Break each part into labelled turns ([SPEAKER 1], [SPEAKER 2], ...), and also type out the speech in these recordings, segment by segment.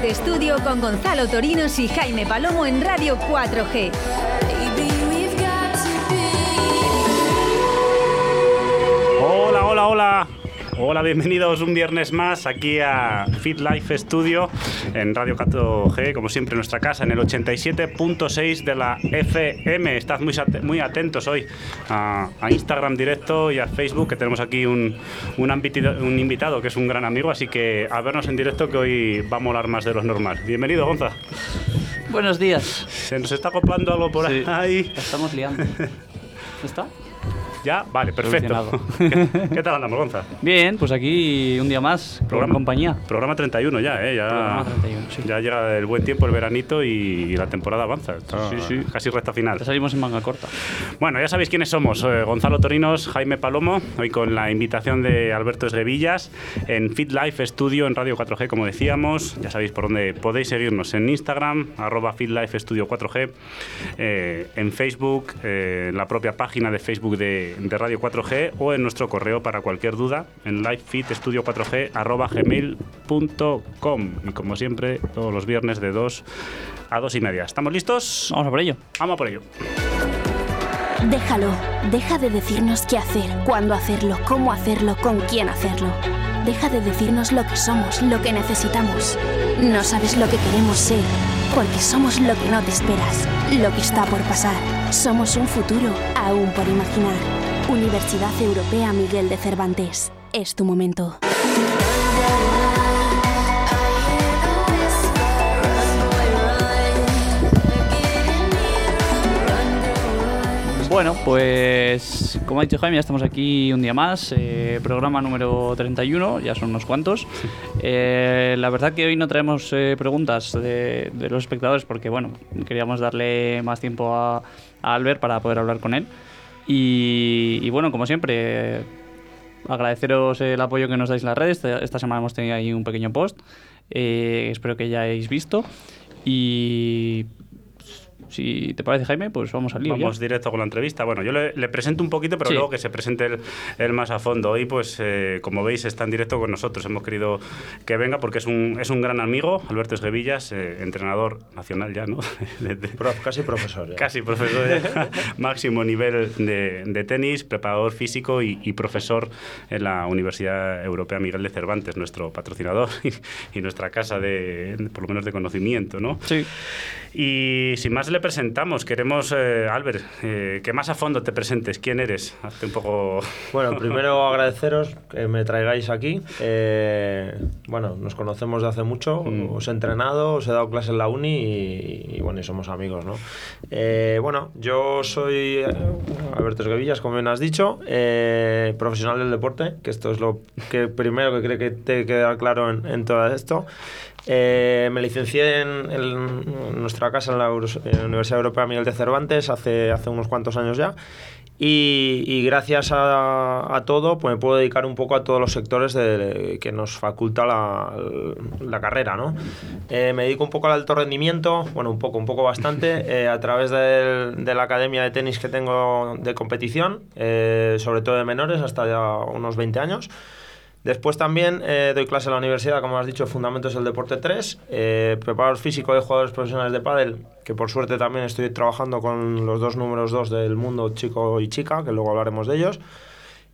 [SPEAKER 1] Life Studio con Gonzalo Torinos y Jaime Palomo en Radio 4G.
[SPEAKER 2] Hola, hola, hola. Hola, bienvenidos un viernes más aquí a Fit Life Studio en Radio 4G, como siempre en nuestra casa, en el 87.6 de la FM. Estad muy, muy atentos hoy a, a Instagram directo y a Facebook, que tenemos aquí un, un, ambiti- un invitado que es un gran amigo, así que a vernos en directo que hoy va a molar más de lo normal. Bienvenido, Gonza.
[SPEAKER 3] Buenos días.
[SPEAKER 2] Se nos está acoplando algo por
[SPEAKER 3] Sí.
[SPEAKER 2] ahí.
[SPEAKER 3] La estamos liando. ¿Está?
[SPEAKER 2] ¿Ya? Vale, perfecto. ¿Qué, qué tal andamos, Gonza?
[SPEAKER 3] Bien, pues aquí un día más, con compañía.
[SPEAKER 2] Programa 31 ya, ¿eh? Ya,
[SPEAKER 3] Programa 31, sí.
[SPEAKER 2] ya llega el buen tiempo, el veranito y, y la temporada avanza. Está
[SPEAKER 3] Sí, sí.
[SPEAKER 2] Casi recta final.
[SPEAKER 3] Ya salimos en manga corta.
[SPEAKER 2] Bueno, ya sabéis quiénes somos. eh, Gonzalo Torinos, Jaime Palomo, hoy con la invitación de Alberto Esguevillas en Fit Life Studio en Radio 4G, como decíamos. Ya sabéis por dónde podéis seguirnos en Instagram, arroba Fit Life Studio 4G, eh, en Facebook, eh, en la propia página de Facebook de, de Radio 4G o en nuestro correo para cualquier duda en livefitstudio4g arroba gmail.com. Y como siempre, todos los viernes de 2 a 2 y media. ¿Estamos listos?
[SPEAKER 3] Vamos a por ello.
[SPEAKER 2] Vamos a por ello.
[SPEAKER 4] Déjalo, deja de decirnos qué hacer, cuándo hacerlo, cómo hacerlo, con quién hacerlo. Deja de decirnos lo que somos, lo que necesitamos. No sabes lo que queremos ser, porque somos lo que no te esperas, lo que está por pasar. Somos un futuro aún por imaginar. Universidad Europea Miguel de Cervantes. Es tu momento.
[SPEAKER 3] Bueno, pues como ha dicho Jaime, ya estamos aquí un día más, eh, programa número 31, ya son unos cuantos. Eh, la verdad que hoy no traemos eh, preguntas de, de los espectadores porque, bueno, queríamos darle más tiempo a, a Albert para poder hablar con él. Y, bueno, como siempre, agradeceros el apoyo que nos dais en las redes. Esta, esta semana hemos tenido ahí un pequeño post, eh, espero que ya hayáis visto. Y si te parece, Jaime, pues vamos al lío. ya.
[SPEAKER 2] Vamos directo con la entrevista. Bueno, yo le, le presento un poquito, pero
[SPEAKER 3] Sí.
[SPEAKER 2] luego que se presente él, él más a fondo. Hoy, pues, eh, como veis, está en directo con nosotros. Hemos querido que venga porque es un, es un gran amigo, Alberto Esguevillas, eh, entrenador nacional ya, ¿no? De- de-
[SPEAKER 5] Prof- casi profesor. ya.
[SPEAKER 2] Casi profesor de máximo nivel de, de tenis, preparador físico y, y profesor en la Universidad Europea Miguel de Cervantes, nuestro patrocinador y, y nuestra casa de, por lo menos de conocimiento, ¿no?
[SPEAKER 3] Sí.
[SPEAKER 2] Y sin más le presentamos, queremos, eh, Albert, eh, que más a fondo te presentes. ¿Quién eres? Hazte un poco...
[SPEAKER 5] Bueno, primero agradeceros que me traigáis aquí. Eh, bueno, nos conocemos de hace mucho,
[SPEAKER 2] Mm.
[SPEAKER 5] os he entrenado, os he dado clase en la uni y, y bueno, y somos amigos, ¿no? Eh, bueno, yo soy eh, Alberto Esguevillas, como bien has dicho, eh, profesional del deporte, que esto es lo que primero que creo que te queda claro en, en todo esto. Eh, me licencié en, en nuestra casa en la Euro- en la Universidad Europea Miguel de Cervantes hace, hace unos cuantos años ya. Y, y gracias a, a todo, pues me puedo dedicar un poco a todos los sectores de- que nos faculta la, la carrera, ¿no? Eh, me dedico un poco al alto rendimiento, bueno, un poco, un poco bastante, eh, a través del- de la academia de tenis que tengo de competición, eh, sobre todo de menores, hasta ya unos 20 años. Después también eh, doy clase en la universidad, como has dicho, Fundamentos del Deporte 3, eh, preparador físico de jugadores profesionales de pádel, que por suerte también estoy trabajando con los dos números 2 del mundo, chico y chica, que luego hablaremos de ellos.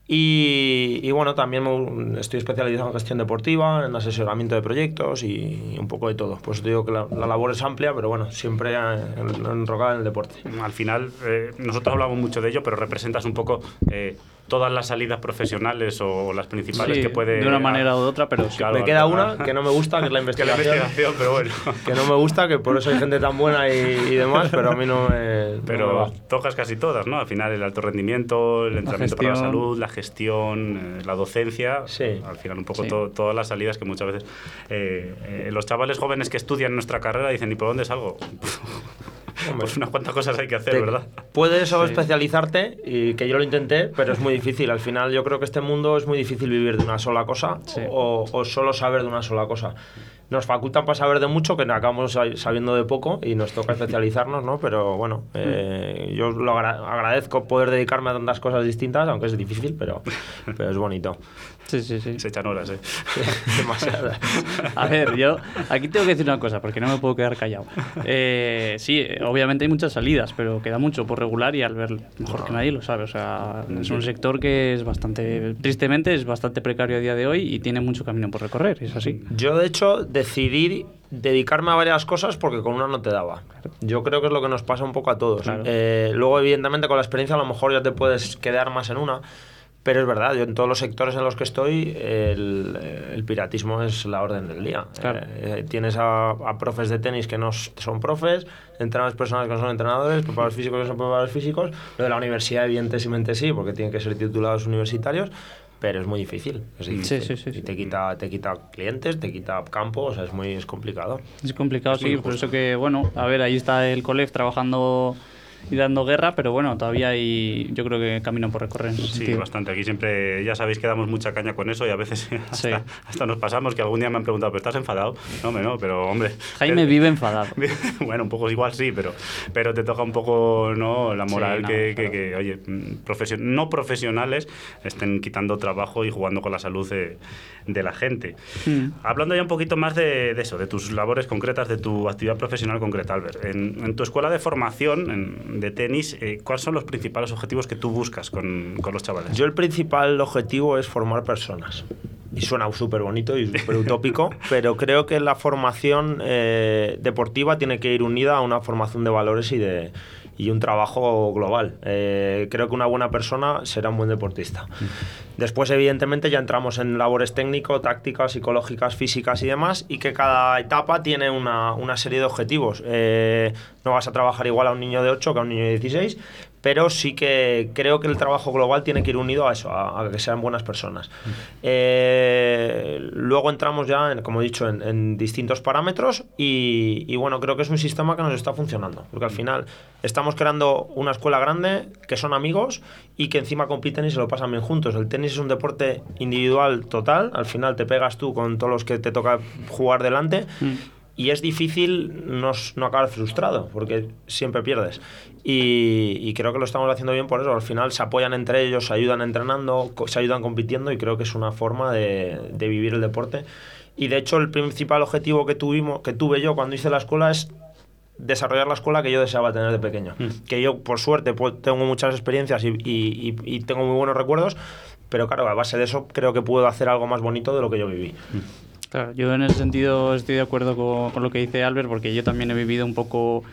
[SPEAKER 5] Y, y bueno, también me- estoy especializado en gestión deportiva, en asesoramiento de proyectos y, un poco de todo. Pues te digo que la, la labor es amplia, pero bueno, siempre eh, en- enrocada en el deporte.
[SPEAKER 2] Al final, eh, nosotros hablamos mucho de ello, pero representas un poco eh, todas las salidas profesionales o las principales
[SPEAKER 3] Sí,
[SPEAKER 2] que puede...
[SPEAKER 3] de una manera u otra, pero sí.
[SPEAKER 2] Claro,
[SPEAKER 5] me queda una que no me gusta, que es la
[SPEAKER 2] Que la
[SPEAKER 5] investigación.
[SPEAKER 2] investigación, pero bueno.
[SPEAKER 5] que no me gusta, que por eso hay gente tan buena y, y demás, pero a mí no me. no me
[SPEAKER 2] Pero tocas casi todas, ¿no? Al final el alto rendimiento, el entrenamiento para la salud, la gestión, eh, la docencia.
[SPEAKER 5] Sí.
[SPEAKER 2] Al final un poco
[SPEAKER 3] Sí.
[SPEAKER 2] to- todas las salidas que muchas veces eh, eh, los chavales jóvenes que estudian nuestra carrera dicen, ¿y por dónde salgo? Pues unas cuantas cosas hay que hacer,
[SPEAKER 5] Te-
[SPEAKER 2] ¿verdad?
[SPEAKER 5] Puedes especializarte, y que yo lo intenté, pero es muy difícil. Al final, yo creo que este mundo es muy difícil vivir de una sola cosa
[SPEAKER 3] Sí.
[SPEAKER 5] o, o solo saber de una sola cosa. Nos facultan para saber de mucho, que acabamos sabiendo de poco y nos toca especializarnos, ¿no? Pero bueno, eh, yo lo agradezco poder dedicarme a tantas cosas distintas, aunque es difícil, pero, pero es bonito.
[SPEAKER 3] Sí, sí, sí.
[SPEAKER 2] Se echan horas, ¿eh?
[SPEAKER 5] Demasiadas.
[SPEAKER 3] A ver, yo aquí tengo que decir una cosa, porque no me puedo quedar callado. Eh, sí, obviamente hay muchas salidas, pero queda mucho por regular y al ver mejor que nadie lo sabe. O sea, es un sector que es bastante, tristemente, es bastante precario a día de hoy y tiene mucho camino por recorrer, es así.
[SPEAKER 5] Yo, de hecho, decidí dedicarme a varias cosas porque con una no te daba. Yo creo que es lo que nos pasa un poco a todos. Eh, luego, evidentemente, con la experiencia a lo mejor ya te puedes quedar más en una. Pero es verdad, yo en todos los sectores en los que estoy, el, piratismo es la orden del día. Eh, tienes a, profes de tenis que no son profes, entrenadores personas que no son entrenadores, preparadores físicos que no son preparadores físicos. Lo de la universidad, evidentemente sí, porque tienen que ser titulados universitarios pero es muy difícil. Sí,
[SPEAKER 3] sí, sí,
[SPEAKER 5] y te quita, te quita clientes, te quita campo, o sea, es muy es complicado.
[SPEAKER 3] Es complicado, sí, por eso que, bueno, a ver, ahí está el coleg trabajando y dando guerra, pero bueno, todavía hay, yo creo que camino por recorrer.
[SPEAKER 2] sí, bastante. Aquí siempre, ya sabéis que damos mucha caña con eso y a veces hasta, hasta, nos pasamos que algún día me han preguntado, ¿pero estás enfadado? No, no, pero hombre.
[SPEAKER 3] Jaime vive enfadado.
[SPEAKER 2] bueno, un poco igual sí, pero, pero te toca un poco no la moral que, que, oye, mm, no profesionales estén quitando trabajo y jugando con la salud de, de la gente. Hmm. Hablando ya un poquito más de, de, eso, de tus labores concretas, de tu actividad profesional concreta, Albert. En, en tu escuela de formación, en, de tenis, eh, ¿cuáles son los principales objetivos que tú buscas con, con, los chavales?
[SPEAKER 5] Yo el principal objetivo es formar personas. Y suena súper bonito y súper utópico, pero creo que la formación eh, deportiva tiene que ir unida a una formación de valores y de, y un trabajo global. Eh, creo que una buena persona será un buen deportista. Después, evidentemente, ya entramos en labores técnico, tácticas, psicológicas, físicas y demás, y que cada etapa tiene una, una serie de objetivos. Eh, no vas a trabajar igual a un niño de 8 que a un niño de 16, pero sí que creo que el trabajo global tiene que ir unido a eso, a, que sean buenas personas. Eh, luego entramos ya, en, como he dicho, en, distintos parámetros y, bueno, creo que es un sistema que nos está funcionando, porque al final estamos creando una escuela grande, que son amigos y que encima compiten y se lo pasan bien juntos. El tenis es un deporte individual total, al final te pegas tú con todos los que te toca jugar delante. Mm y es difícil no, no, acabar frustrado, porque siempre pierdes. Y, creo que lo estamos haciendo bien por eso. Al final se apoyan entre ellos, se ayudan entrenando, se ayudan compitiendo y creo que es una forma de, de vivir el deporte. Y de hecho el principal objetivo que, tuvimos, que tuve yo cuando hice la escuela es desarrollar la escuela que yo deseaba tener de pequeño. Mm. Que yo, por suerte, pues, tengo muchas experiencias y, y, y, tengo muy buenos recuerdos, pero claro, a base de eso creo que puedo hacer algo más bonito de lo que yo viví. Mm.
[SPEAKER 3] Yo en ese sentido estoy de acuerdo con, con, lo que dice Albert, porque yo también he vivido un poco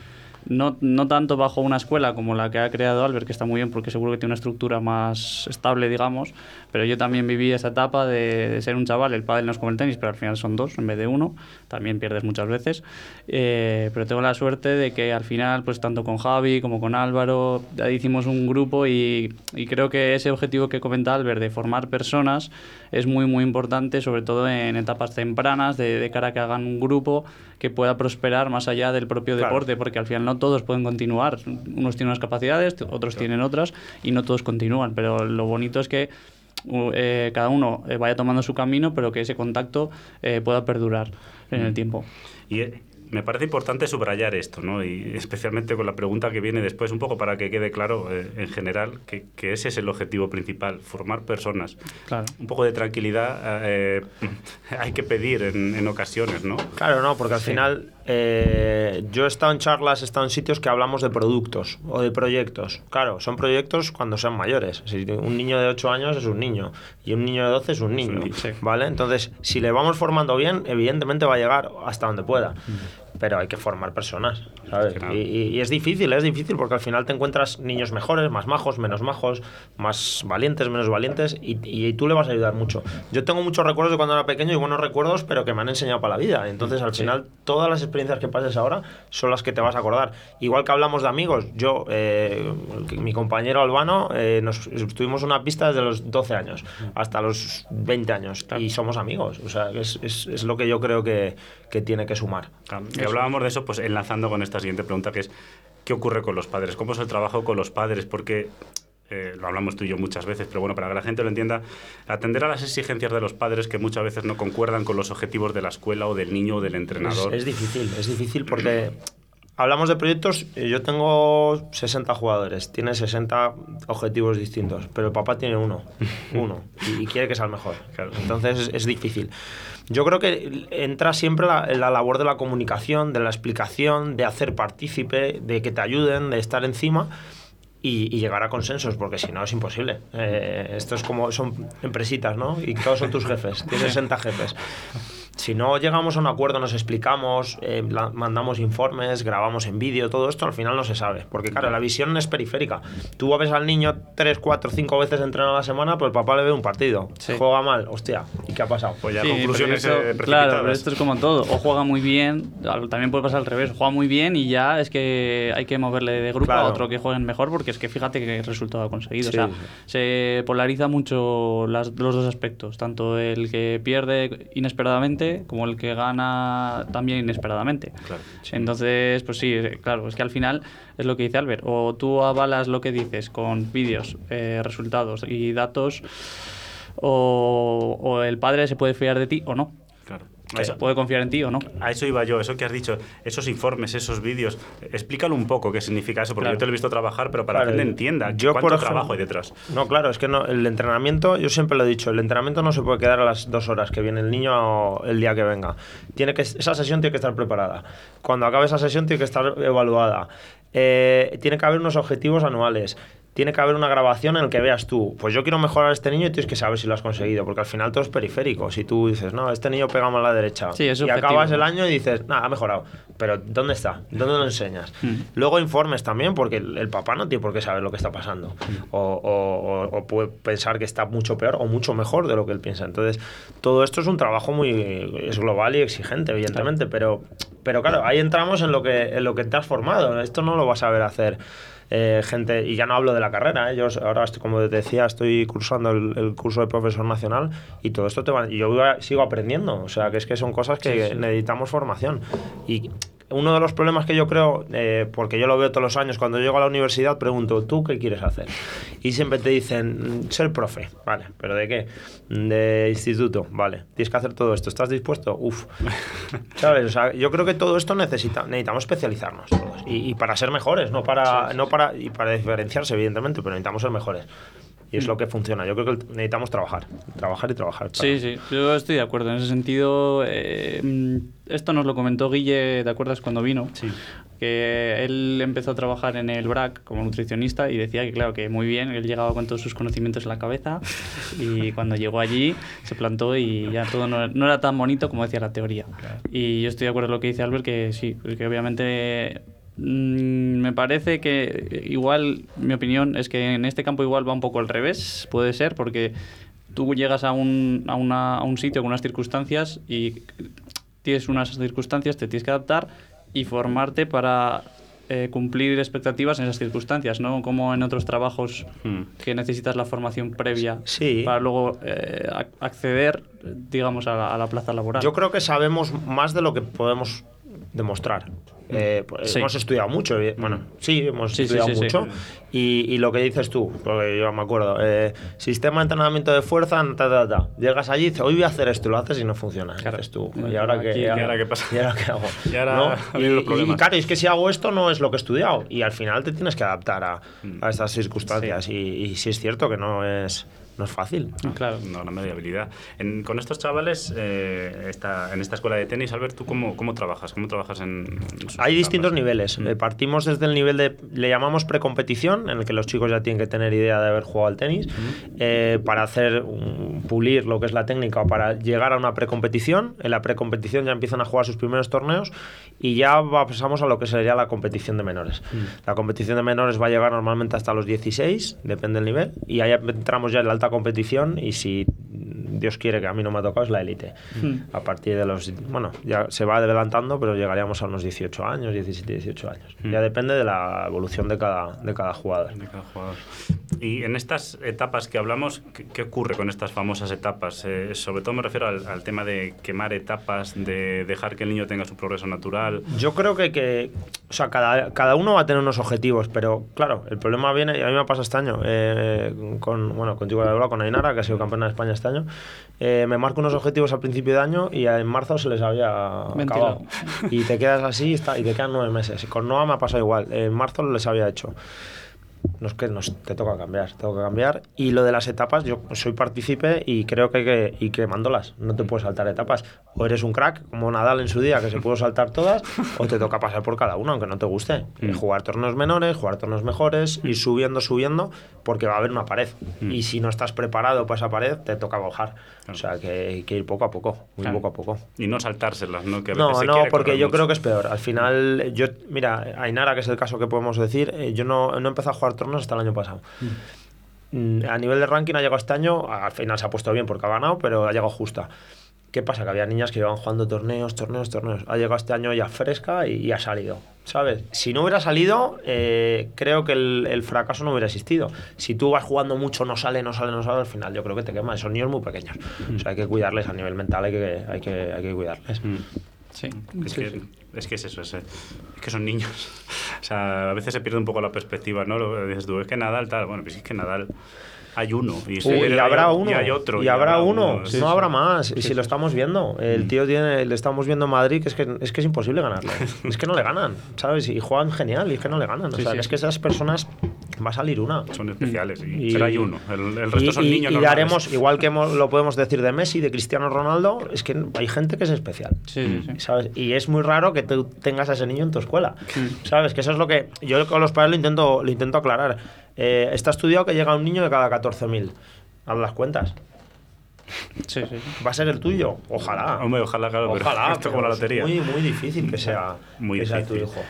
[SPEAKER 3] no, no tanto bajo una escuela como la que ha creado Albert, que está muy bien porque seguro que tiene una estructura más estable, digamos, pero yo también viví esa etapa de, ser un chaval, el padre no es como el tenis, pero al final son dos en vez de uno, también pierdes muchas veces, eh, pero tengo la suerte de que al final, pues tanto con Javi como con Álvaro, hicimos un grupo y, y creo que ese objetivo que comenta Albert de formar personas es muy, muy importante, sobre todo en etapas tempranas, de, de cara a que hagan un grupo que pueda prosperar más allá del propio deporte, porque al final no todos pueden continuar. Unos tienen unas capacidades, otros tienen otras, y no todos continúan. Pero lo bonito es que eh, cada uno eh, vaya tomando su camino, pero que ese contacto eh, pueda perdurar en el mm. tiempo.
[SPEAKER 2] Y me parece importante subrayar esto, ¿no? Y especialmente con la pregunta que viene después, un poco para que quede claro eh, en general que, que, ese es el objetivo principal, formar personas.
[SPEAKER 3] Claro.
[SPEAKER 2] Un poco de tranquilidad eh, hay que pedir en, en, ocasiones, ¿no?
[SPEAKER 5] Claro, no, porque al final eh, yo he estado en charlas, he estado en sitios que hablamos de productos o de proyectos. Claro, son proyectos cuando sean mayores. Si un niño de 8 años es un niño y un niño de 12 es un niño, ¿vale? Entonces, si le vamos formando bien, evidentemente va a llegar hasta donde pueda pero hay que formar personas, ¿sabes? Y, es difícil, es difícil porque al final te encuentras niños mejores, más majos, menos majos, más valientes, menos valientes y, y, tú le vas a ayudar mucho. Yo tengo muchos recuerdos de cuando era pequeño y buenos recuerdos, pero que me han enseñado para la vida. Entonces al final todas las experiencias que pases ahora son las que te vas a acordar. Igual que hablamos de amigos, yo, eh, mi compañero Albano, eh, nos estuvimos una pista desde los 12 años hasta los 20 años y somos amigos. O sea, es, es, es lo que yo creo que, que tiene que sumar
[SPEAKER 2] hablábamos de eso, pues enlazando con esta siguiente pregunta, que es, ¿qué ocurre con los padres? ¿Cómo es el trabajo con los padres? Porque eh, lo hablamos tú y yo muchas veces, pero bueno, para que la gente lo entienda, atender a las exigencias de los padres que muchas veces no concuerdan con los objetivos de la escuela o del niño o del entrenador.
[SPEAKER 5] Es, es difícil, es difícil porque hablamos de proyectos, eh, yo tengo 60 jugadores, tiene 60 objetivos distintos, pero el papá tiene uno, uno, y, y quiere que sea el mejor. Entonces es, es difícil. Yo creo que entra siempre la, la labor de la comunicación, de la explicación, de hacer partícipe, de que te ayuden, de estar encima. Y, y llegar a consensos, porque si no es imposible. Eh, esto es como, son empresitas, ¿no? Y todos son tus jefes, tienes 60 jefes. Si no llegamos a un acuerdo, nos explicamos, eh, la- mandamos informes, grabamos en vídeo, todo esto al final no se sabe. Porque claro, la visión es periférica. Tú ves al niño 3, 4, 5 veces entrenar a la semana, pues el papá le ve un partido.
[SPEAKER 3] Sí.
[SPEAKER 5] Juega mal, hostia, ¿y qué ha pasado?
[SPEAKER 2] Pues ya
[SPEAKER 3] Sí,
[SPEAKER 2] conclusiones
[SPEAKER 3] pero esto-
[SPEAKER 2] eh,
[SPEAKER 3] Claro, pero esto es como todo. O juega muy bien, también puede pasar al revés. Juega muy bien y ya es que hay que moverle de grupo
[SPEAKER 5] Claro.
[SPEAKER 3] a otro que jueguen mejor porque es que fíjate qué resultado ha conseguido.
[SPEAKER 5] Sí,
[SPEAKER 3] o sea, se polariza mucho las- los dos aspectos, tanto el que pierde inesperadamente como el que gana también inesperadamente.
[SPEAKER 2] Claro,
[SPEAKER 3] Entonces, pues sí, eh, claro, es que al final es lo que dice Albert. O tú avalas lo que dices con vídeos, eh, resultados y datos, o, o el padre se puede fiar de ti o no.
[SPEAKER 2] Claro. Eso-
[SPEAKER 3] puede confiar en ti o no.
[SPEAKER 2] A eso iba yo, eso que has dicho, esos informes, esos vídeos, explícalo un poco qué significa eso, porque
[SPEAKER 3] Claro.
[SPEAKER 2] yo te lo he visto trabajar, pero para
[SPEAKER 5] Claro,
[SPEAKER 2] que la gente entienda
[SPEAKER 5] yo,
[SPEAKER 2] cuánto
[SPEAKER 5] por ejemplo-
[SPEAKER 2] trabajo hay detrás.
[SPEAKER 5] No, claro, es que no, el entrenamiento, yo siempre lo he dicho, el entrenamiento no se puede quedar a las dos horas que viene el niño o el día que venga. Tiene que, esa sesión tiene que estar preparada. Cuando acabe esa sesión tiene que estar evaluada. Eh, tiene que haber unos objetivos anuales. Tiene que haber una grabación en la que veas tú, pues yo quiero mejorar a este niño y tienes que saber si lo has conseguido, porque al final todo es periférico. Si tú dices, no, este niño pega mal a la derecha,
[SPEAKER 3] Sí, es
[SPEAKER 5] y acabas el año y dices, nada, ha mejorado. Pero ¿dónde está? ¿Dónde lo enseñas?
[SPEAKER 3] Hmm.
[SPEAKER 5] Luego informes también, porque el, el papá no tiene por qué saber lo que está pasando. O, o- o- o puede pensar que está mucho peor o mucho mejor de lo que él piensa. Entonces, todo esto es un trabajo muy es global y exigente, evidentemente. Pero, pero claro, ahí entramos en lo, que, en lo que te has formado. Esto no lo vas a ver hacer. Eh, gente, y ya no hablo de la carrera, ¿eh? yo ahora, estoy, como te decía, estoy cursando el, el curso de profesor nacional y todo esto te va, y yo sigo aprendiendo, o sea, que es que son cosas que necesitamos formación. Y uno de los problemas que yo creo, eh, porque yo lo veo todos los años, cuando llego a la universidad pregunto, ¿tú qué quieres hacer? Y siempre te dicen, "Mm, ser profe, vale, ¿pero de qué? De instituto, vale, tienes que hacer todo esto, ¿estás dispuesto? Uf, ¿sabes? O sea, yo creo que todo esto necesita, necesitamos especializarnos todos y, y para ser mejores, no para, no para, y para diferenciarse, evidentemente, pero necesitamos ser mejores. Y es lo que funciona. Yo creo que necesitamos trabajar, trabajar y trabajar. para-
[SPEAKER 3] Sí, sí, yo estoy de acuerdo. En ese sentido, eh, mm, esto nos lo comentó Guille, ¿te acuerdas cuando vino?
[SPEAKER 2] Sí.
[SPEAKER 3] Que él empezó a trabajar en el BRAC como nutricionista y decía que, claro, que muy bien, él llegaba con todos sus conocimientos en la cabeza y cuando llegó allí se plantó y ya todo no, no era tan bonito como decía la teoría. Y yo estoy de acuerdo con lo que dice Albert, que sí, que obviamente Mm, me parece que igual, mi opinión es que en este campo igual va un poco al revés, puede ser, porque tú llegas a un, a, una- a un sitio con unas circunstancias y tienes unas circunstancias, te tienes que adaptar y formarte para eh, cumplir expectativas en esas circunstancias, ¿no? Como en otros trabajos
[SPEAKER 2] Hmm.
[SPEAKER 3] que necesitas la formación previa
[SPEAKER 5] Sí.
[SPEAKER 3] para luego eh, ac- acceder, digamos, a la, a la plaza laboral.
[SPEAKER 5] Yo creo que sabemos más de lo que podemos demostrar. Eh, pues
[SPEAKER 3] Sí.
[SPEAKER 5] Hemos estudiado mucho, evi- bueno, sí, hemos
[SPEAKER 3] Sí,
[SPEAKER 5] estudiado
[SPEAKER 3] sí,
[SPEAKER 5] mucho. Y, y lo que dices tú, porque yo me acuerdo, eh, sistema de entrenamiento de fuerza, ta, ta, ta. llegas allí y dices, hoy voy a hacer esto, lo haces y no funciona.
[SPEAKER 3] Claro.
[SPEAKER 5] Dices tú, ¿y ahora qué,
[SPEAKER 3] ¿y
[SPEAKER 2] ahora qué pasa?
[SPEAKER 5] ¿Y ahora qué hago?
[SPEAKER 2] Y ahora
[SPEAKER 5] ¿No? Y- y claro, es que si hago esto no es lo que he estudiado. Y al final te tienes que adaptar a,
[SPEAKER 2] Mm.
[SPEAKER 5] a estas circunstancias. Y, y sí es cierto que no es, no es fácil.
[SPEAKER 3] Claro.
[SPEAKER 2] Una gran variabilidad. En- con estos chavales, eh, esta- en esta escuela de tenis, Albert, ¿tú cómo, cómo trabajas? ¿Cómo trabajas en,
[SPEAKER 5] Hay distintos niveles.
[SPEAKER 2] Mm.
[SPEAKER 5] Eh, partimos desde el nivel de, le llamamos precompetición, en el que los chicos ya tienen que tener idea de haber jugado al tenis, eh, para hacer, pulir lo que es la técnica o para llegar a una precompetición. En la precompetición ya empiezan a jugar sus primeros torneos y ya pasamos a lo que sería la competición de menores. La competición de menores va a llegar normalmente hasta los 16, depende del nivel, y ahí entramos ya en la competición y si Dios quiere que a mí no me ha tocado es la élite. A partir de los, bueno, ya se va adelantando, pero llegaríamos a unos 18 años, 17, 18 años. Ya depende de la evolución de cada, de cada jugador.
[SPEAKER 2] de cada jugador. Y en estas etapas que hablamos, ¿qué, qué ocurre con estas famosas etapas? Eh, sobre todo me refiero al, al, tema de quemar etapas, de dejar que el niño tenga su progreso natural.
[SPEAKER 5] Yo creo que, que o sea, cada, cada uno va a tener unos objetivos, pero claro, el problema viene, y a mí me pasa este año, eh, con, bueno, contigo he hablado con Ainara, que ha sido campeona de España este año, eh, me marco unos objetivos al principio de año y en marzo se les había
[SPEAKER 3] Ventilado.
[SPEAKER 5] acabado. Y te quedas así y, está, y te quedan nueve meses. Con Noah me ha pasado igual, en marzo les había hecho. No es que nos, te toca cambiar, tengo que cambiar. Y lo de las etapas, yo soy partícipe y creo que hay que ir quemándolas. No te puedes saltar etapas. O eres un crack, como Nadal en su día, que se pudo saltar todas, o te toca pasar por cada uno, aunque no te guste.
[SPEAKER 2] Mm.
[SPEAKER 5] Jugar torneos menores, jugar torneos mejores, ir subiendo, subiendo, porque va a haber una pared.
[SPEAKER 2] Mm.
[SPEAKER 5] Y si no estás preparado para esa pared, te toca bajar.
[SPEAKER 2] Claro.
[SPEAKER 5] O sea, que hay que ir poco a poco, muy
[SPEAKER 2] Claro.
[SPEAKER 5] poco a poco.
[SPEAKER 2] Y no saltárselas, ¿no? Que a veces
[SPEAKER 5] No,
[SPEAKER 2] se
[SPEAKER 5] no, porque yo
[SPEAKER 2] mucho.
[SPEAKER 5] creo que es peor. Al final, yo, mira, Ainara, que es el caso que podemos decir, eh, yo no, no empecé a jugar torneos hasta el año pasado. Mm, A nivel de ranking ha llegado este año, al final se ha puesto bien porque ha ganado, pero ha llegado justa. ¿Qué pasa? Que había niñas que iban jugando torneos, torneos, torneos. Ha llegado este año ya fresca y, y ha salido. ¿Sabes? Si no hubiera salido, eh, creo que el, el fracaso no hubiera existido. Si tú vas jugando mucho, no sale, no sale, no sale, al final yo creo que te quema. Son niños muy pequeños. O sea, hay que cuidarles a nivel mental, hay que, hay que, hay que cuidarles.
[SPEAKER 2] Mm.
[SPEAKER 3] Sí.
[SPEAKER 2] Es, que, es que es eso, es, es que son niños. O sea, a veces se pierde un poco la perspectiva, ¿no? Lo dices tú, es que Nadal tal, bueno, pues es que Nadal hay uno. Y, se-
[SPEAKER 5] Uy, y habrá uno.
[SPEAKER 2] Y hay otro.
[SPEAKER 5] Y habrá uno.
[SPEAKER 2] Sí,
[SPEAKER 5] no
[SPEAKER 2] sí.
[SPEAKER 5] habrá más. Y si lo estamos viendo. El
[SPEAKER 2] Mm.
[SPEAKER 5] tío tiene. Le estamos viendo en Madrid que es que es, que es imposible ganarle. es que no le ganan. ¿Sabes? Y juegan genial y es que no le ganan. O
[SPEAKER 3] Sí,
[SPEAKER 5] sea, que es que esas personas. Va a salir una.
[SPEAKER 2] Son especiales, y,
[SPEAKER 5] Y-
[SPEAKER 2] pero hay uno. El, el resto
[SPEAKER 5] y,
[SPEAKER 2] son niños
[SPEAKER 5] y daremos, igual que hemos- lo podemos decir de Messi, de Cristiano Ronaldo, es que hay gente que es especial.
[SPEAKER 3] Sí, sí, sí.
[SPEAKER 5] ¿sabes? Y es muy raro que tú tengas a ese niño en tu escuela.
[SPEAKER 3] Mm.
[SPEAKER 5] ¿Sabes? Que eso es lo que yo con los padres lo intento, lo intento aclarar. Eh, está estudiado que llega un niño de cada 14.000. Haz las cuentas.
[SPEAKER 3] Sí, sí.
[SPEAKER 5] ¿Va a ser el tuyo? Ojalá.
[SPEAKER 2] Hombre, ojalá, claro, pero
[SPEAKER 5] Ojalá.
[SPEAKER 2] esto como la
[SPEAKER 5] pero es
[SPEAKER 2] lotería.
[SPEAKER 5] Muy, muy difícil que sea,
[SPEAKER 2] Muy
[SPEAKER 5] que sea tu
[SPEAKER 2] difícil.
[SPEAKER 5] hijo.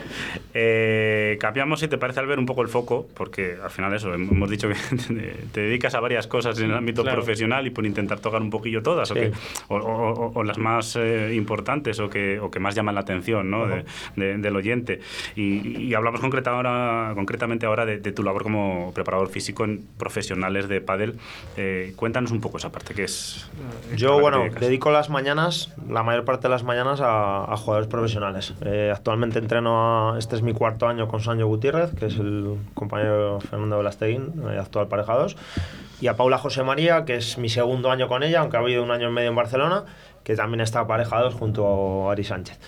[SPEAKER 2] Eh, cambiamos, si te parece, al ver un poco el foco, porque al final eso, hemos dicho que te, dedicas a varias cosas en el ámbito
[SPEAKER 3] Claro.
[SPEAKER 2] profesional y por intentar tocar un poquillo todas, o,
[SPEAKER 5] Sí.
[SPEAKER 2] que- o, o- o- o las más eh, importantes o que, o que más llaman la atención ¿no? de- de- del oyente. Y, y hablamos concreta ahora, concretamente ahora de, de tu labor como preparador físico en profesionales de pádel. Eh, cuéntanos un poco esa parte que es... eh, a
[SPEAKER 5] Yo, bueno, dedico las mañanas, la mayor parte de las mañanas, a, a jugadores profesionales. Eh, actualmente entreno a. Este es mi cuarto año con Sancho Gutiérrez, que es el compañero Fernando Velasteguín, eh, actual parejados. Y a Paula José María, que es mi segundo año con ella, aunque ha habido un año y medio en Barcelona, que también está aparejados junto a Ari Sánchez.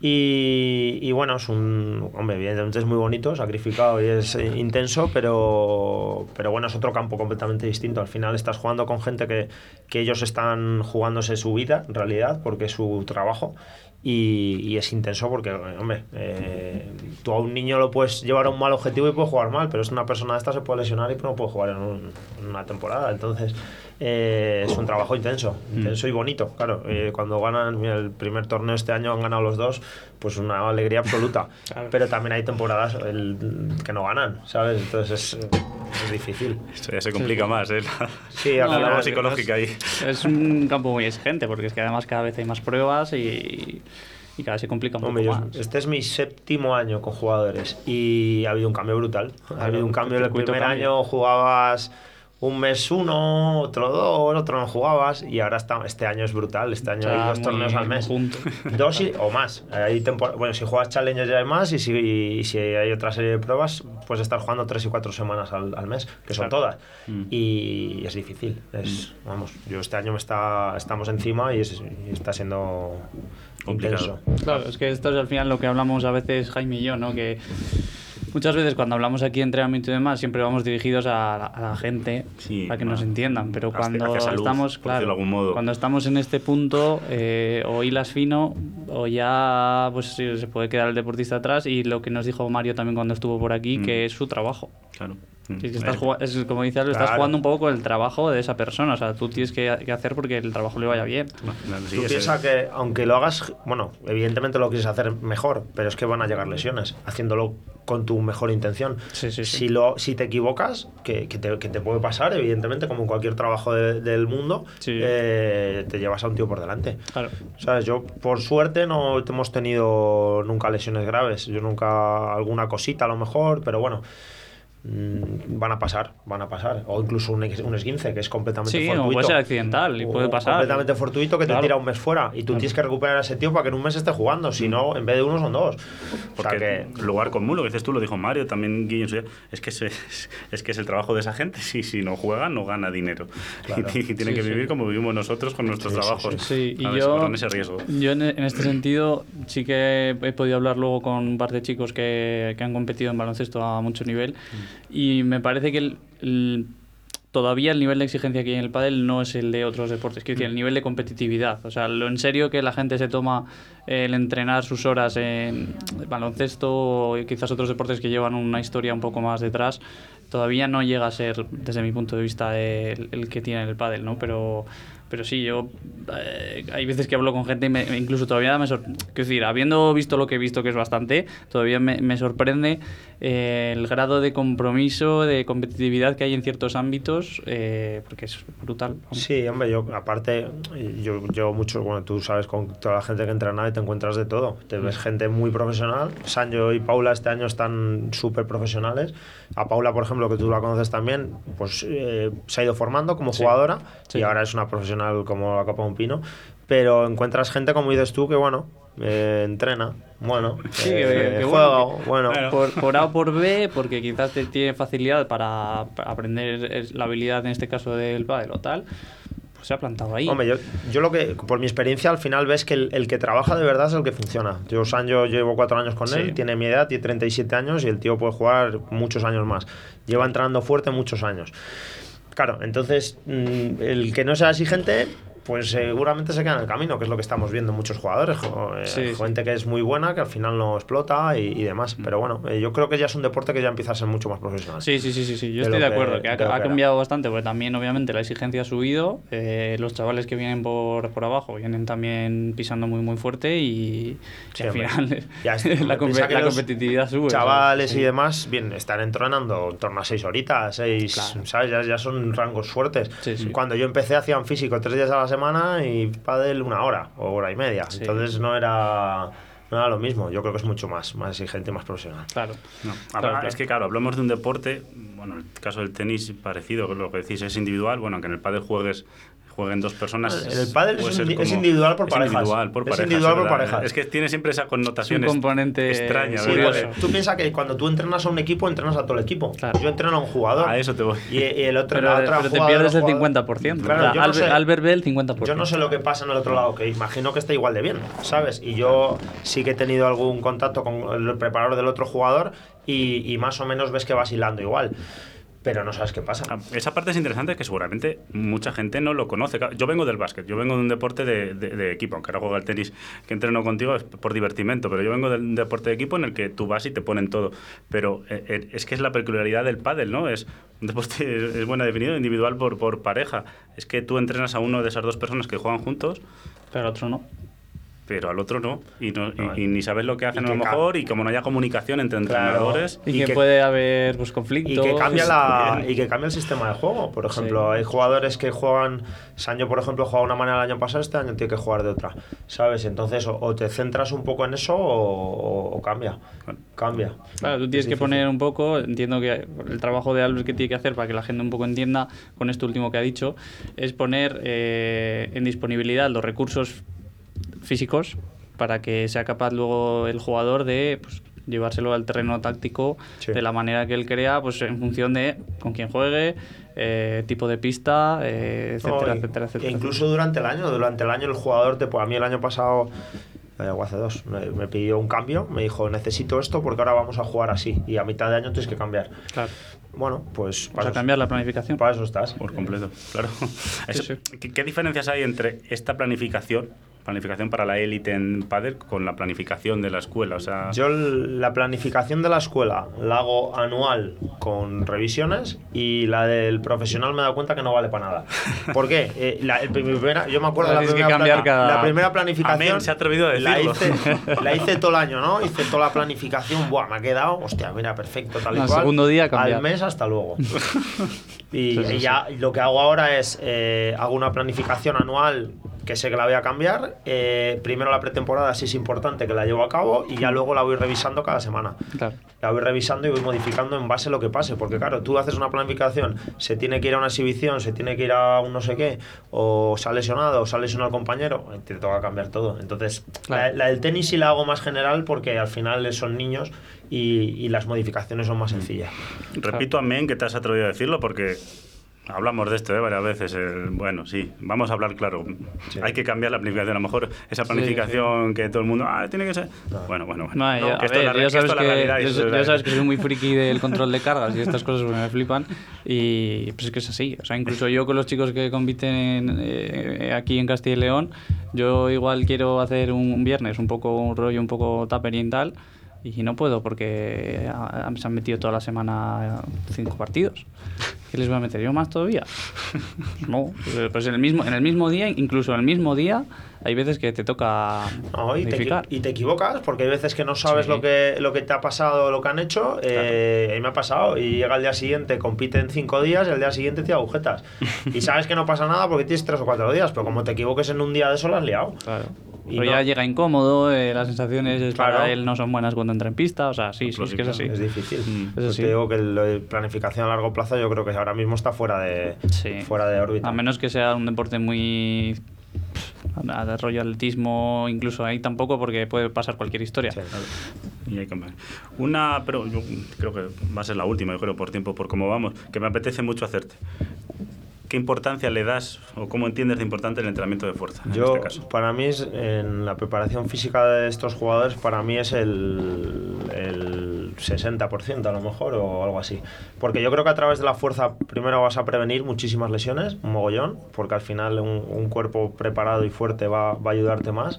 [SPEAKER 5] Y, y bueno, es un. Hombre, evidentemente es muy bonito, sacrificado y es eh, intenso, pero, pero bueno, es otro campo completamente distinto. Al final estás jugando con gente que, que ellos están jugándose su vida, en realidad, porque es su trabajo. Y, y es intenso porque, hombre, eh, tú a un niño lo puedes llevar a un mal objetivo y puede jugar mal, pero es una persona de esta se puede lesionar y no puede jugar en, un- en una temporada. Entonces, eh, es un trabajo intenso, intenso y bonito, claro. Eh, cuando ganan mira, el primer torneo este año, han ganado los dos, pues una alegría absoluta. Pero también hay temporadas el- que no ganan, ¿sabes? Entonces es, es difícil.
[SPEAKER 2] Esto ya se complica más, ¿eh? La,
[SPEAKER 5] Sí,
[SPEAKER 2] la
[SPEAKER 5] final-
[SPEAKER 2] labor psicológica ahí.
[SPEAKER 3] Es un campo muy exigente porque es que además cada vez hay más pruebas y, y cada vez se complica un
[SPEAKER 5] Hombre,
[SPEAKER 3] poco
[SPEAKER 5] yo-
[SPEAKER 3] más.
[SPEAKER 5] este es mi séptimo año con jugadores y ha habido un cambio brutal. Ha habido un cambio.
[SPEAKER 3] el
[SPEAKER 5] primer
[SPEAKER 3] cambia.
[SPEAKER 5] año jugabas un mes uno, otro dos, otro no jugabas y ahora está, este año es brutal. Este año hay dos torneos al mes.
[SPEAKER 3] junto.
[SPEAKER 5] Dos y- o más. Hay bueno, si juegas Challengers ya hay más y si, y si hay otra serie de pruebas, puedes estar jugando tres y cuatro semanas al, al mes, que son
[SPEAKER 2] Claro.
[SPEAKER 5] todas.
[SPEAKER 2] Mm.
[SPEAKER 5] Y es difícil. Es, Vamos, yo este año me está, estamos encima y, es- y está siendo
[SPEAKER 2] Complicado.
[SPEAKER 5] intenso.
[SPEAKER 3] Claro, es que esto es al final lo que hablamos a veces Jaime y yo, ¿no? Que muchas veces cuando hablamos aquí de entrenamiento y demás siempre vamos dirigidos a la, a la gente
[SPEAKER 2] Sí,
[SPEAKER 3] para que nos entiendan, pero cuando
[SPEAKER 2] hacia
[SPEAKER 3] estamos, claro, cuando estamos en este punto eh, o hilas fino o ya pues se puede quedar el deportista atrás y lo que nos dijo Mario también cuando estuvo por aquí,
[SPEAKER 2] Mm.
[SPEAKER 3] que es su trabajo.
[SPEAKER 2] Claro.
[SPEAKER 3] Es que estás es como dices, estás
[SPEAKER 5] Claro.
[SPEAKER 3] jugando un poco con el trabajo de esa persona, o sea, tú tienes que, que hacer porque el trabajo le vaya bien.
[SPEAKER 2] sí,
[SPEAKER 5] Tú piensas que aunque lo hagas, bueno, evidentemente lo quieres hacer mejor, pero es que van a llegar lesiones haciéndolo con tu mejor intención.
[SPEAKER 3] Sí, sí, sí.
[SPEAKER 5] Si, lo, si te equivocas, que, que te, que te puede pasar, evidentemente, como en cualquier trabajo de- del mundo,
[SPEAKER 3] Sí.
[SPEAKER 5] eh, te llevas a un tío por delante.
[SPEAKER 3] Claro.
[SPEAKER 5] ¿Sabes? Yo, por suerte, no hemos tenido nunca lesiones graves. Yo nunca, alguna cosita a lo mejor, pero bueno. Mm, van a pasar, van a pasar. O incluso un, un esguince que es completamente
[SPEAKER 3] Sí,
[SPEAKER 5] fortuito.
[SPEAKER 3] o puede ser accidental y puede pasar.
[SPEAKER 5] Completamente fortuito que
[SPEAKER 3] Claro.
[SPEAKER 5] te tira un mes fuera y tú tienes que recuperar a ese tío para que en un mes esté jugando. Si no, en vez de uno son dos. O sea
[SPEAKER 2] Porque
[SPEAKER 5] que.
[SPEAKER 2] lugar común, lo que dices tú, lo dijo Mario, también Guille, en su día, es que, es, es que es el trabajo de esa gente. Si, si no juega, no gana dinero.
[SPEAKER 5] Claro.
[SPEAKER 2] Y, y tienen
[SPEAKER 3] Sí,
[SPEAKER 2] que
[SPEAKER 3] sí.
[SPEAKER 2] vivir como vivimos nosotros con nuestros
[SPEAKER 5] Sí, sí,
[SPEAKER 2] trabajos.
[SPEAKER 3] Sí, y yo,
[SPEAKER 2] corren ese riesgo.
[SPEAKER 3] yo en, en este sentido sí que he podido hablar luego con un par de chicos que, que han competido en baloncesto a mucho nivel y me parece que el- el- todavía el nivel de exigencia que hay en el pádel no es el de otros deportes, quiero decir, el nivel de competitividad, o sea, lo en serio que la gente se toma el entrenar sus horas en baloncesto o quizás otros deportes que llevan una historia un poco más detrás, todavía no llega a ser, desde mi punto de vista, el, el que tiene el pádel, ¿no? Pero, pero sí, yo eh, hay veces que hablo con gente y me, incluso todavía me sorprende. Quiero decir, habiendo visto lo que he visto, que es bastante, todavía me, me sorprende eh, el grado de compromiso, de competitividad que hay en ciertos ámbitos, eh, porque es brutal. vamos.
[SPEAKER 5] Sí, hombre, yo aparte, yo, yo mucho, bueno, tú sabes, con toda la gente que entrena y te encuentras de todo. Te ves gente muy profesional. Sancho y Paula este año están súper profesionales. A Paula, por ejemplo, que tú la conoces también, pues eh, se ha ido formando como
[SPEAKER 3] Sí.
[SPEAKER 5] jugadora
[SPEAKER 3] Sí.
[SPEAKER 5] y ahora es una profesional como la Copa de un Pino. Pero encuentras gente, como dices tú, que bueno, eh, entrena, bueno,
[SPEAKER 3] Sí,
[SPEAKER 5] eh,
[SPEAKER 3] que- que
[SPEAKER 5] juega,
[SPEAKER 3] bueno, que-
[SPEAKER 5] bueno.
[SPEAKER 3] Por, por A o por B, porque quizás te tiene facilidad para, para aprender la habilidad, en este caso del pádel o tal, pues se ha plantado ahí.
[SPEAKER 5] Hombre, yo, yo lo que, por mi experiencia, al final ves que el, el que trabaja de verdad es el que funciona. Yo, Sancho, llevo cuatro años con
[SPEAKER 3] Sí.
[SPEAKER 5] él, tiene mi edad, tiene 37 años y el tío puede jugar muchos años más. Lleva entrenando fuerte muchos años. Claro, entonces, mm, el que no sea exigente, pues seguramente se queda en el camino, que es lo que estamos viendo en muchos jugadores. jo- eh,
[SPEAKER 3] Sí, sí.
[SPEAKER 5] gente que es muy buena, que al final no explota y, y demás. Pero bueno, eh, yo creo que ya es un deporte que ya empieza a ser mucho más profesional.
[SPEAKER 3] Sí, sí, sí, sí, sí. yo
[SPEAKER 5] de
[SPEAKER 3] estoy de
[SPEAKER 5] que-
[SPEAKER 3] acuerdo, que, ha,
[SPEAKER 5] lo
[SPEAKER 3] ha
[SPEAKER 5] que era.
[SPEAKER 3] cambiado bastante, porque también obviamente la exigencia ha subido, eh, los chavales que vienen por, por abajo vienen también pisando muy muy fuerte y,
[SPEAKER 5] Sí,
[SPEAKER 3] y al final
[SPEAKER 5] Ya es-
[SPEAKER 3] la, com-
[SPEAKER 5] que
[SPEAKER 3] la competitividad sube.
[SPEAKER 5] Chavales y
[SPEAKER 3] Sí.
[SPEAKER 5] demás, bien, están entrenando en torno a seis horitas, seis,
[SPEAKER 3] Claro.
[SPEAKER 5] ¿sabes? Ya, ya son rangos fuertes.
[SPEAKER 3] Sí, sí.
[SPEAKER 5] Cuando yo empecé hacían físico tres días a la semana y pádel una hora o hora y media.
[SPEAKER 3] Sí.
[SPEAKER 5] Entonces no era, no era lo mismo. Yo creo que es mucho más, más exigente y más profesional.
[SPEAKER 3] Claro.
[SPEAKER 2] No,
[SPEAKER 3] Claro,
[SPEAKER 2] habla-
[SPEAKER 3] claro.
[SPEAKER 2] Es que, claro, hablamos de un deporte, bueno, el caso del tenis parecido, lo que decís es individual, bueno, que en el pádel juegues jueguen dos personas.
[SPEAKER 5] El pádel es individual por
[SPEAKER 2] es
[SPEAKER 5] parejas.
[SPEAKER 2] individual por
[SPEAKER 5] Es individual por parejas.
[SPEAKER 2] Es que tiene siempre esa connotación
[SPEAKER 3] Es un componente
[SPEAKER 2] extraña,
[SPEAKER 5] tú piensas que cuando tú entrenas a un equipo, entrenas a todo el equipo.
[SPEAKER 3] Claro.
[SPEAKER 5] Yo entreno a un jugador.
[SPEAKER 2] A eso te voy.
[SPEAKER 5] Y, y el otro,
[SPEAKER 3] Pero,
[SPEAKER 5] la otra
[SPEAKER 3] pero te pierdes el
[SPEAKER 5] jugador-
[SPEAKER 3] 50%.
[SPEAKER 5] Claro,
[SPEAKER 3] O sea,
[SPEAKER 5] yo no
[SPEAKER 3] Albert,
[SPEAKER 5] sé-
[SPEAKER 3] Albert Bell, 50%.
[SPEAKER 5] Yo no sé lo que pasa en el otro lado, que imagino que está igual de bien, ¿sabes? Y yo sí que he tenido algún contacto con el preparador del otro jugador y, y más o menos ves que vas hilando igual. Pero no sabes qué pasa.
[SPEAKER 2] Ah, Esa parte es interesante que seguramente mucha gente no lo conoce. Yo vengo del básquet, yo vengo de un deporte de, equipo, aunque ahora juego al tenis que entreno contigo por divertimento, pero yo vengo de un deporte de equipo en el que tú vas y te ponen todo. Pero eh, eh, es que es la peculiaridad del pádel, ¿no? Es un deporte, es, es buena definido, individual por, por pareja. Es que tú entrenas a uno de esas dos personas que juegan juntos
[SPEAKER 3] Pero otro no.
[SPEAKER 2] Pero al otro no. Y, no- y-
[SPEAKER 5] No,
[SPEAKER 2] y ni sabes lo que hacen
[SPEAKER 5] y
[SPEAKER 2] a lo mejor, y como no haya comunicación entre
[SPEAKER 5] Claro.
[SPEAKER 2] entrenadores.
[SPEAKER 3] Y,
[SPEAKER 5] Y
[SPEAKER 3] que, puede haber pues, conflictos.
[SPEAKER 5] Y que cambia la y que cambia el sistema de juego. Por ejemplo,
[SPEAKER 3] Sí.
[SPEAKER 5] hay jugadores que juegan. Sancho, por ejemplo, juega de una manera el año pasado, este año tiene que jugar de otra. ¿Sabes? Entonces, o, o te centras un poco en eso o, o- o cambia. Cambia.
[SPEAKER 3] Claro, tú tienes
[SPEAKER 5] Es
[SPEAKER 3] que
[SPEAKER 5] difícil.
[SPEAKER 3] poner un poco, entiendo que el trabajo de Albert que tiene que hacer para que la gente un poco entienda con esto último que ha dicho, es poner eh, en disponibilidad los recursos físicos para que sea capaz luego el jugador de pues, llevárselo al terreno táctico
[SPEAKER 5] Sí.
[SPEAKER 3] de la manera que él crea, pues en función de con quién juegue, eh, tipo de pista, eh, etcétera,
[SPEAKER 5] No, y-
[SPEAKER 3] etcétera,
[SPEAKER 5] e
[SPEAKER 3] etcétera.
[SPEAKER 5] incluso durante el año, durante el año el jugador te pues a mí el año pasado eh, o hace dos, me, me pidió un cambio, me dijo necesito esto porque ahora vamos a jugar así y a mitad de año tienes que cambiar.
[SPEAKER 3] Claro.
[SPEAKER 5] Bueno, pues para, eso,
[SPEAKER 3] cambiar la planificación.
[SPEAKER 5] para eso estás.
[SPEAKER 2] Por completo, claro. Eso-
[SPEAKER 3] sí.
[SPEAKER 2] ¿qué, qué diferencias hay entre esta planificación, planificación para la élite en pádel, con la planificación de la escuela? O sea,
[SPEAKER 5] Yo la planificación de la escuela la hago anual con revisiones y la del profesional me he dado cuenta que no vale para nada. ¿Por qué? Eh, la, el primera- yo me acuerdo de la primera,
[SPEAKER 3] cambiar
[SPEAKER 5] plani-
[SPEAKER 3] cada-
[SPEAKER 5] la primera planificación.
[SPEAKER 2] Amén, se ha atrevido a
[SPEAKER 5] la
[SPEAKER 2] decirlo.
[SPEAKER 5] hice, la hice todo el año, ¿no? Hice toda la planificación, buah, me ha quedado, hostia, mira, perfecto, tal y
[SPEAKER 3] Al
[SPEAKER 5] cual.
[SPEAKER 3] segundo día cambiar.
[SPEAKER 5] Al mes hasta luego. y
[SPEAKER 3] Sí, sí,
[SPEAKER 5] y ya lo que hago ahora es, eh, hago una planificación anual que sé que la voy a cambiar. Eh, primero la pretemporada sí es importante que la llevo a cabo y ya luego la voy revisando cada semana.
[SPEAKER 3] Claro.
[SPEAKER 5] La voy revisando y voy modificando en base a lo que pase, porque claro, tú haces una planificación, se tiene que ir a una exhibición, se tiene que ir a un no sé qué, o se ha lesionado, o se ha lesionado el compañero, eh, te toca cambiar todo. Entonces,
[SPEAKER 3] Claro.
[SPEAKER 5] la, la del tenis sí la hago más general porque al final son niños y, y las modificaciones son más sencillas.
[SPEAKER 2] Repito amén que te has atrevido a decirlo porque hablamos de esto ¿eh? varias veces. eh, bueno, sí, vamos a hablar claro. Hay que cambiar la planificación. A lo mejor esa planificación que todo el mundo, ah, tiene que ser. Bueno, bueno, bueno.
[SPEAKER 3] No,
[SPEAKER 2] que esto es la
[SPEAKER 3] ver,
[SPEAKER 2] re-
[SPEAKER 3] ya sabes que,
[SPEAKER 2] la realidad y
[SPEAKER 3] ya-
[SPEAKER 2] esto es la-
[SPEAKER 3] ya sabes que soy muy friki del control de cargas y estas cosas me flipan y pues es que es así. O sea, incluso yo con los chicos que compiten en, eh, aquí en Castilla y León, yo igual quiero hacer un, un viernes un poco un rollo un poco tupper y tal y no puedo porque ah, se han metido toda la semana cinco partidos. ¿Qué les voy a meter? ¿Yo más todavía? No, pues en el mismo, en el mismo día, incluso en el mismo día, hay veces que te toca
[SPEAKER 5] No, y, te, y te equivocas porque hay veces que no sabes
[SPEAKER 3] Sí.
[SPEAKER 5] lo, que, lo que te ha pasado, lo que han hecho. Eh, a mí me ha pasado y llega el día siguiente, compite en cinco días y el día siguiente te agujetas. y sabes que no pasa nada porque tienes tres o cuatro días, pero como te equivoques en un día de eso, lo has liado.
[SPEAKER 3] Claro.
[SPEAKER 5] Y
[SPEAKER 3] Pero
[SPEAKER 5] no-
[SPEAKER 3] ya llega incómodo, eh, las sensaciones
[SPEAKER 5] Claro.
[SPEAKER 3] para él no son buenas cuando entra en pista, o sea, sí, sí, es que es así.
[SPEAKER 5] Es difícil.
[SPEAKER 3] Eso
[SPEAKER 5] Pues
[SPEAKER 3] sí.
[SPEAKER 5] Te digo que la planificación a largo plazo yo creo que ahora mismo está fuera de,
[SPEAKER 3] Sí.
[SPEAKER 5] fuera de órbita.
[SPEAKER 3] A menos que sea un deporte muy a- de rollo atletismo, incluso ahí tampoco, porque puede pasar cualquier historia.
[SPEAKER 5] Sí.
[SPEAKER 2] Y hay que cambiar. Una, pero yo creo que va a ser la última, yo creo, por tiempo, por cómo vamos, que me apetece mucho hacerte. ¿Qué importancia le das o cómo entiendes de importante el entrenamiento de fuerza en
[SPEAKER 5] Yo,
[SPEAKER 2] este caso?
[SPEAKER 5] para mí, es, en la preparación física de estos jugadores, para mí es el, el 60% a lo mejor o algo así. Porque yo creo que a través de la fuerza, primero vas a prevenir muchísimas lesiones, un mogollón, porque al final un, un cuerpo preparado y fuerte va, va a ayudarte más.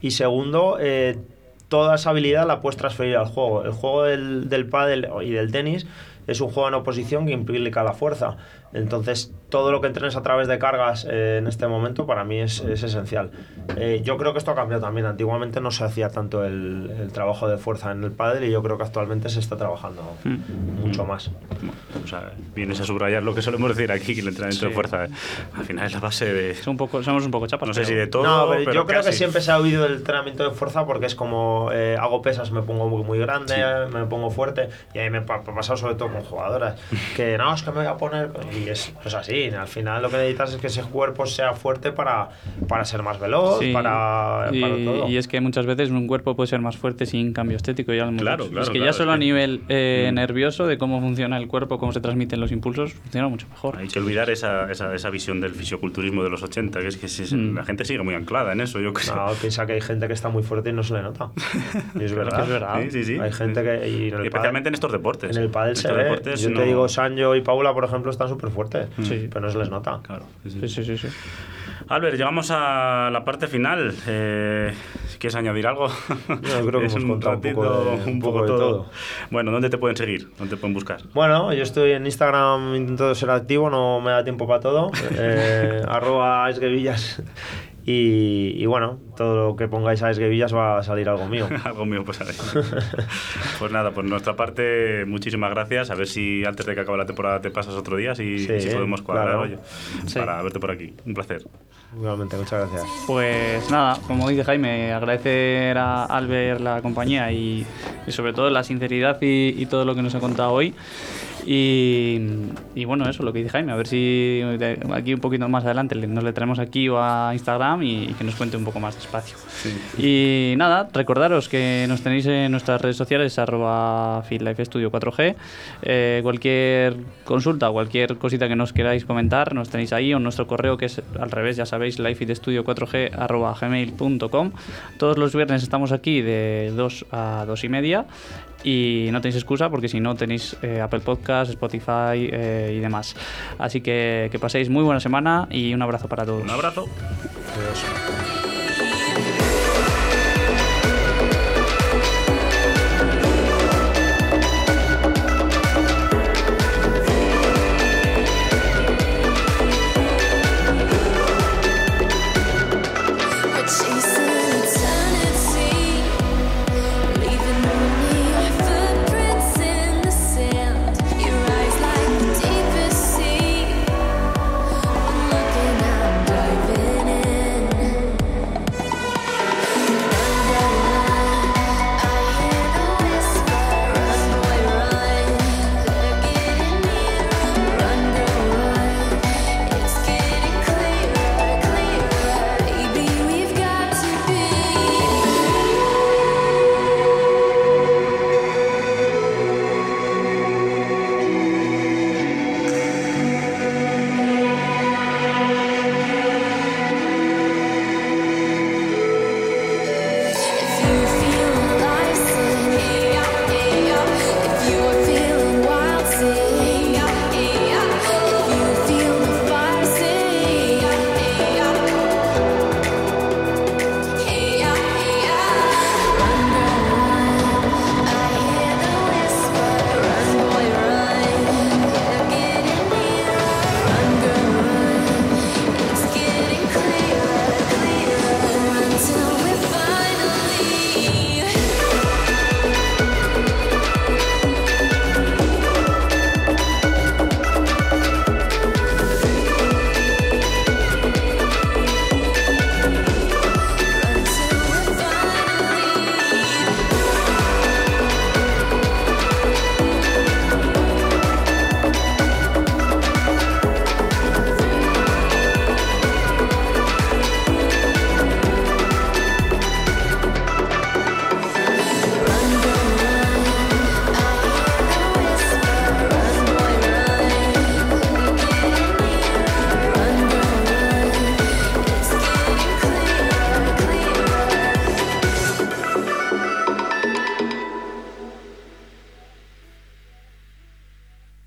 [SPEAKER 5] Y segundo, eh, toda esa habilidad la puedes transferir al juego. El juego del, del pádel y del tenis es un juego en oposición que implica la fuerza. Entonces, todo lo que entrenes a través de cargas eh, en este momento para mí es, es esencial. Eh, yo creo que esto ha cambiado también. Antiguamente no se hacía tanto el, el trabajo de fuerza en el pádel y yo creo que actualmente se está trabajando mucho más.
[SPEAKER 2] O sea, vienes a subrayar lo que solemos decir aquí, que el entrenamiento de
[SPEAKER 3] Sí.
[SPEAKER 2] fuerza eh, al final es la base de...
[SPEAKER 3] Es un poco, somos un poco chapas.
[SPEAKER 2] No sé
[SPEAKER 3] pero-
[SPEAKER 2] si de todo,
[SPEAKER 5] no, pero, yo creo que
[SPEAKER 2] casi.
[SPEAKER 5] siempre se ha oído el entrenamiento de fuerza porque es como eh, hago pesas, me pongo muy, muy grande, me pongo fuerte y a mí me ha pa- pasado sobre todo con jugadoras que no, es que me voy a poner y es, es así, al final lo que necesitas es que ese cuerpo sea fuerte para, para ser más veloz,
[SPEAKER 3] Sí,
[SPEAKER 5] para,
[SPEAKER 3] y,
[SPEAKER 5] para todo.
[SPEAKER 3] y es que muchas veces un cuerpo puede ser más fuerte sin cambio estético. Ya lo hemos
[SPEAKER 2] Claro, claro,
[SPEAKER 3] es que
[SPEAKER 2] claro,
[SPEAKER 3] ya solo a
[SPEAKER 2] que-
[SPEAKER 3] nivel eh,
[SPEAKER 2] Mm.
[SPEAKER 3] nervioso de cómo funciona el cuerpo, cómo se transmiten los impulsos, funciona mucho mejor.
[SPEAKER 2] Hay que olvidar esa, esa, esa visión del fisioculturismo de los 80, que es que si-
[SPEAKER 3] Mm.
[SPEAKER 2] la gente sigue muy anclada en eso, yo creo.
[SPEAKER 5] No, piensa que hay gente que está muy fuerte y no se le nota. Y es verdad.
[SPEAKER 3] es verdad.
[SPEAKER 2] Sí, sí, sí.
[SPEAKER 5] Hay gente que. Y en el
[SPEAKER 2] Y especialmente en estos deportes.
[SPEAKER 5] En el pádel se ve.
[SPEAKER 2] deportes
[SPEAKER 5] Yo
[SPEAKER 2] no-
[SPEAKER 5] te digo, Sancho y Paula, por ejemplo, están súper fuertes.
[SPEAKER 3] Sí.
[SPEAKER 5] Pero no se les nota.
[SPEAKER 2] Claro. sí, sí.
[SPEAKER 3] Sí, sí.
[SPEAKER 2] Albert, llegamos a la parte final. Eh, si ¿Quieres añadir algo?
[SPEAKER 5] Yo creo que
[SPEAKER 2] Es
[SPEAKER 5] hemos contado un poco de- un poco de todo.
[SPEAKER 2] Bueno, ¿dónde te pueden seguir? ¿Dónde te pueden buscar?
[SPEAKER 5] Bueno, yo estoy en Instagram, intento ser activo, no me da tiempo para todo. Eh, arroba esguevillas. Y, y bueno, todo lo que pongáis a esguevillas va a salir algo mío.
[SPEAKER 2] Algo mío, pues ahí. Pues nada, por nuestra parte, muchísimas gracias. A ver si antes de que acabe la temporada te pasas otro día, si,
[SPEAKER 5] Sí,
[SPEAKER 2] si podemos cuadrar
[SPEAKER 5] claro.
[SPEAKER 2] oye,
[SPEAKER 3] Sí.
[SPEAKER 2] para verte por aquí. Un placer.
[SPEAKER 5] Igualmente, muchas gracias.
[SPEAKER 3] Pues nada, como dice Jaime, agradecer a Albert la compañía y, y sobre todo la sinceridad y, y todo lo que nos ha contado hoy. Y, y bueno, eso, lo que dice Jaime, a ver si aquí un poquito más adelante nos le traemos aquí o a Instagram y, y que nos cuente un poco más despacio. Y nada, recordaros que nos tenéis en nuestras redes sociales, arroba FitLifeStudio 4G. Eh, cualquier consulta, cualquier cosita que nos queráis comentar, nos tenéis ahí o en nuestro correo que es al revés, ya sabéis, lifefitstudio4g arroba gmail.com. Todos los viernes estamos aquí de 2 a 2 y media y no tenéis excusa porque si no tenéis eh, Apple Podcast, Spotify eh, y demás. Así que que paséis muy buena semana y un abrazo para todos.
[SPEAKER 2] Un abrazo.
[SPEAKER 5] Adiós.